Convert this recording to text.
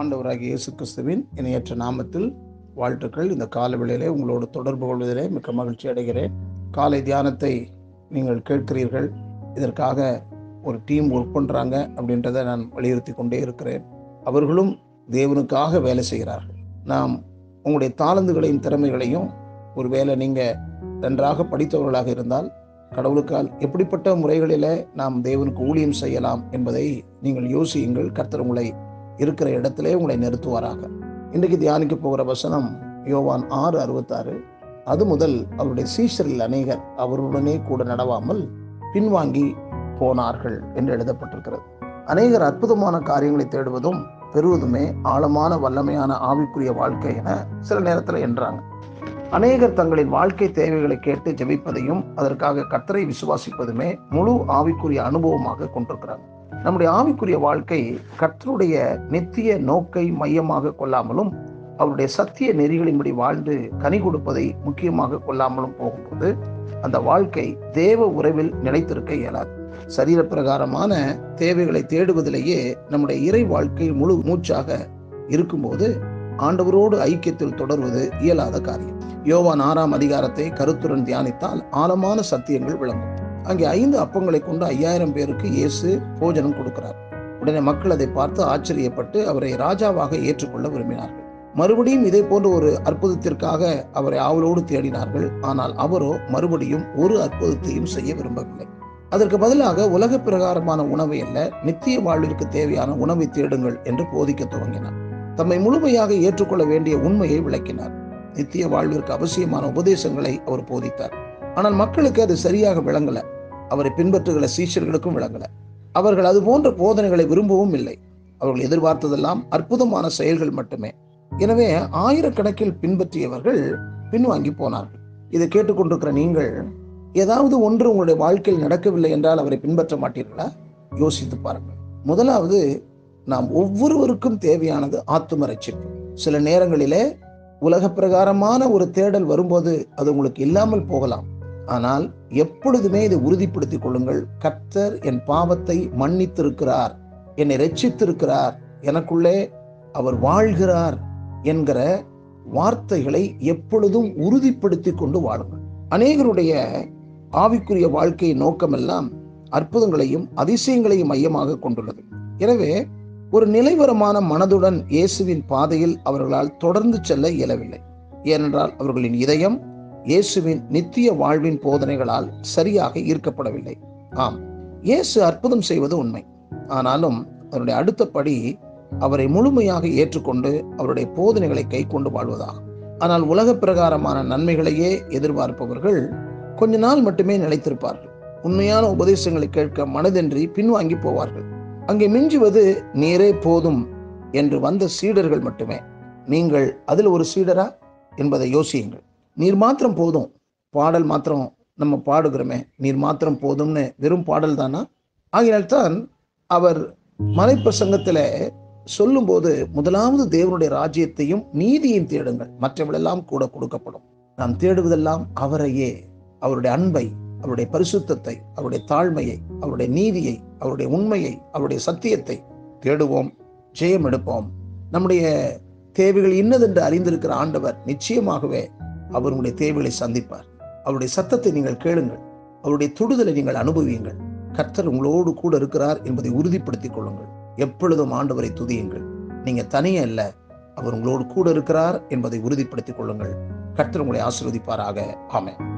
ஆண்டவராகிய இயேசு கிறிஸ்துவின் இணையற்ற நாமத்தில் வாழ்த்துக்கள். இந்த கால வேளையிலே உங்களோடு தொடர்பு கொள்வதிலே மிக்க மகிழ்ச்சி அடைகிறேன். காலை தியானத்தை நீங்கள் கேட்கிறீர்கள். இதற்காக ஒரு டீம் ஒர்க் பண்ணுறாங்க அப்படின்றத நான் வலியுறுத்தி கொண்டே இருக்கிறேன். அவர்களும் தேவனுக்காக வேலை செய்கிறார்கள். நாம் உங்களுடைய தாளந்துகளையும் திறமைகளையும் ஒருவேளை நீங்கள் நன்றாக படித்தவர்களாக இருந்தால் கடவுளுக்கால் எப்படிப்பட்ட முறைகளில நாம் தேவனுக்கு ஊழியம் செய்யலாம் என்பதை நீங்கள் யோசியுங்கள். கர்த்தர் உங்களை இருக்கிற இடத்திலே உங்களை நிறுத்துவாராக. இன்றைக்கு தியானிக்க போகிற வசனம் யோவான் ஆறு அறுபத்தாறு. அது முதல் அவருடைய சீஷரில் அநேகர் அவருடனே கூட நடவாமல் பின்வாங்கி போனார்கள் என்று எழுதப்பட்டிருக்கிறது. அநேகர் அற்புதமான காரியங்களை தேடுவதும் பெறுவதுமே ஆழமான வல்லமையான ஆவிக்குரிய வாழ்க்கை என சில நேரத்தில் என்றாங்க. அநேகர் தங்களின் வாழ்க்கை தேவைகளை கேட்டு ஜெபிப்பதையும் அதற்காக கத்தரை விசுவாசிப்பதுமே முழு ஆவிக்குரிய அனுபவமாக கொண்டிருக்கிறாங்க. நம்முடைய ஆவிக்குரிய வாழ்க்கை கர்த்தருடைய நித்திய நோக்கை மையமாக கொள்ளாமலும் அவருடைய சத்திய நெறிகளின்படி வாழ்ந்து கனி கொடுப்பதை முக்கியமாக கொள்ளாமலும் போகும்போது அந்த வாழ்க்கை தேவ உறவில் நிலைத்திருக்க இயலாது. சரீர பிரகாரமான தேவைகளை தேடுவதிலேயே நம்முடைய இறை வாழ்க்கை முழு மூச்சாக இருக்கும்போது ஆண்டவரோடு ஐக்கியத்தில் தொடர்வது இயலாத காரியம். யோவான் ஆறாம் அதிகாரத்தை கருத்துடன் தியானித்தால் ஆழமான சத்தியங்கள் விளங்கும். அங்கே ஐந்து அப்பங்களை கொண்டு ஐயாயிரம் பேருக்கு இயேசு போஜனம் கொடுக்கிறார். உடனே மக்கள் அதை பார்த்து ஆச்சரியப்பட்டு அவரை ராஜாவாக ஏற்றுக்கொள்ள விரும்பினார்கள். மறுபடியும் இதே போன்ற ஒரு அற்புதத்திற்காக அவரை ஆவலோடு தேடினார்கள். ஆனால் அவரோ மறுபடியும் ஒரு அற்புதத்தையும் செய்ய விரும்பவில்லை. அதற்கு பதிலாக உலக பிரகாரமான உணவை அல்ல நித்திய வாழ்விற்கு தேவையான உணவை தேடுங்கள் என்று போதிக்க துவங்கினார் தம்மை முழுமையாக ஏற்றுக்கொள்ள வேண்டிய உண்மையை விளக்கினார். நித்திய வாழ்விற்கு அவசியமான உபதேசங்களை அவர் போதித்தார். ஆனால் மக்களுக்கு அது சரியாக விளங்கல. அவரை பின்பற்றுகிற சீஷர்களுக்கும் விளங்கல. அவர்கள் அது போன்ற போதனைகளை விரும்பவும் இல்லை. அவர்கள் எதிர்பார்த்ததெல்லாம் அற்புதமான செயல்கள் மட்டுமே. எனவே ஆயிரக்கணக்கில் பின்பற்றியவர்கள் பின்வாங்கி போனார்கள். இதை கேட்டுக்கொண்டிருக்கிற நீங்கள் ஏதாவது ஒன்று உங்களுடைய வாழ்க்கையில் நடக்கவில்லை என்றால் அவரை பின்பற்ற மாட்டீர்களா? யோசித்து பாருங்கள். முதலாவது நாம் ஒவ்வொருவருக்கும் தேவையானது ஆத்தும ரட்சிப்பு சில நேரங்களிலே உலக பிரகாரமான ஒரு தேடல் வரும்போது அது உங்களுக்கு இல்லாமல் போகலாம். ஆனால் எப்பொழுதுமே இதை உறுதிப்படுத்திக் கொள்ளுங்கள். கர்த்தர் என் பாவத்தை மன்னித்திருக்கிறார். என்னை ரட்சித்திருக்கிறார் எனக்குள்ளே அவர் வாழ்கிறார் என்கிற வார்த்தைகளை எப்பொழுதும் உறுதிப்படுத்தி கொண்டு வாழுங்கள். அநேகருடைய ஆவிக்குரிய வாழ்க்கையின் நோக்கமெல்லாம் அற்புதங்களையும் அதிசயங்களையும் மையமாக கொண்டுள்ளது. எனவே ஒரு நிலைவரமான மனதுடன் இயேசுவின் பாதையில் அவர்களால் தொடர்ந்து செல்ல இயலவில்லை. ஏனென்றால் அவர்களின் இதயம் இயேசுவின் நித்திய வாழ்வின் போதனைகளால் சரியாக ஈர்க்கப்படவில்லை. ஆம் இயேசு அற்புதம் செய்வது உண்மை. ஆனாலும் அவருடைய அடுத்த படி அவரை முழுமையாக ஏற்றுக்கொண்டு அவருடைய போதனைகளை கை கொண்டு வாழ்வதாகும் ஆனால் உலக பிரகாரமான நன்மைகளையே எதிர்பார்ப்பவர்கள் கொஞ்ச நாள் மட்டுமே நிலைத்திருப்பார்கள். உண்மையான உபதேசங்களை கேட்க மனதின்றி பின்வாங்கி போவார்கள். அங்கே மிஞ்சுவது நீரே போதும் என்று வந்த சீடர்கள் மட்டுமே. நீங்கள் அதில் ஒரு சீடரா? என்பதை யோசியுங்கள். நீர் மாத்திரம் போதும். பாடல் மாத்திரம் நம்ம பாடுகிறோமே. நீர் மாத்திரம் போதும்னு வெறும் பாடல் தானா? ஆகினால்தான் அவர் மலைப்பிரசங்கத்தில் சொல்லும்போது முதலாவது தேவனுடைய ராஜ்யத்தையும் நீதியையும் தேடுங்கள். மற்றவர்களெல்லாம் கூட கொடுக்கப்படும். நாம் தேடுவதெல்லாம் அவரையே. அவருடைய அன்பை அவருடைய பரிசுத்தத்தை அவருடைய தாழ்மையை அவருடைய நீதியை அவருடைய உண்மையை அவருடைய சத்தியத்தை தேடுவோம் ஜெயம் எடுப்போம் நம்முடைய தேவைகள் இன்னதென்று அறிந்திருக்கிற ஆண்டவர் நிச்சயமாகவே அவருடைய தேவைகளை சந்திப்பார். அவருடைய சத்தத்தை நீங்கள் கேளுங்கள். அவருடைய தொடுதலை நீங்கள் அனுபவியுங்கள். கர்த்தர் உங்களோடு கூட இருக்கிறார் என்பதை உறுதிப்படுத்திக் கொள்ளுங்கள். எப்பொழுதும் ஆண்டவரை துதியுங்கள். நீங்க தனியே அல்ல அவர் உங்களோடு கூட இருக்கிறார் என்பதை உறுதிப்படுத்திக் கொள்ளுங்கள். கர்த்தர் உங்களை ஆசிர்வதிப்பாராக. ஆமென்.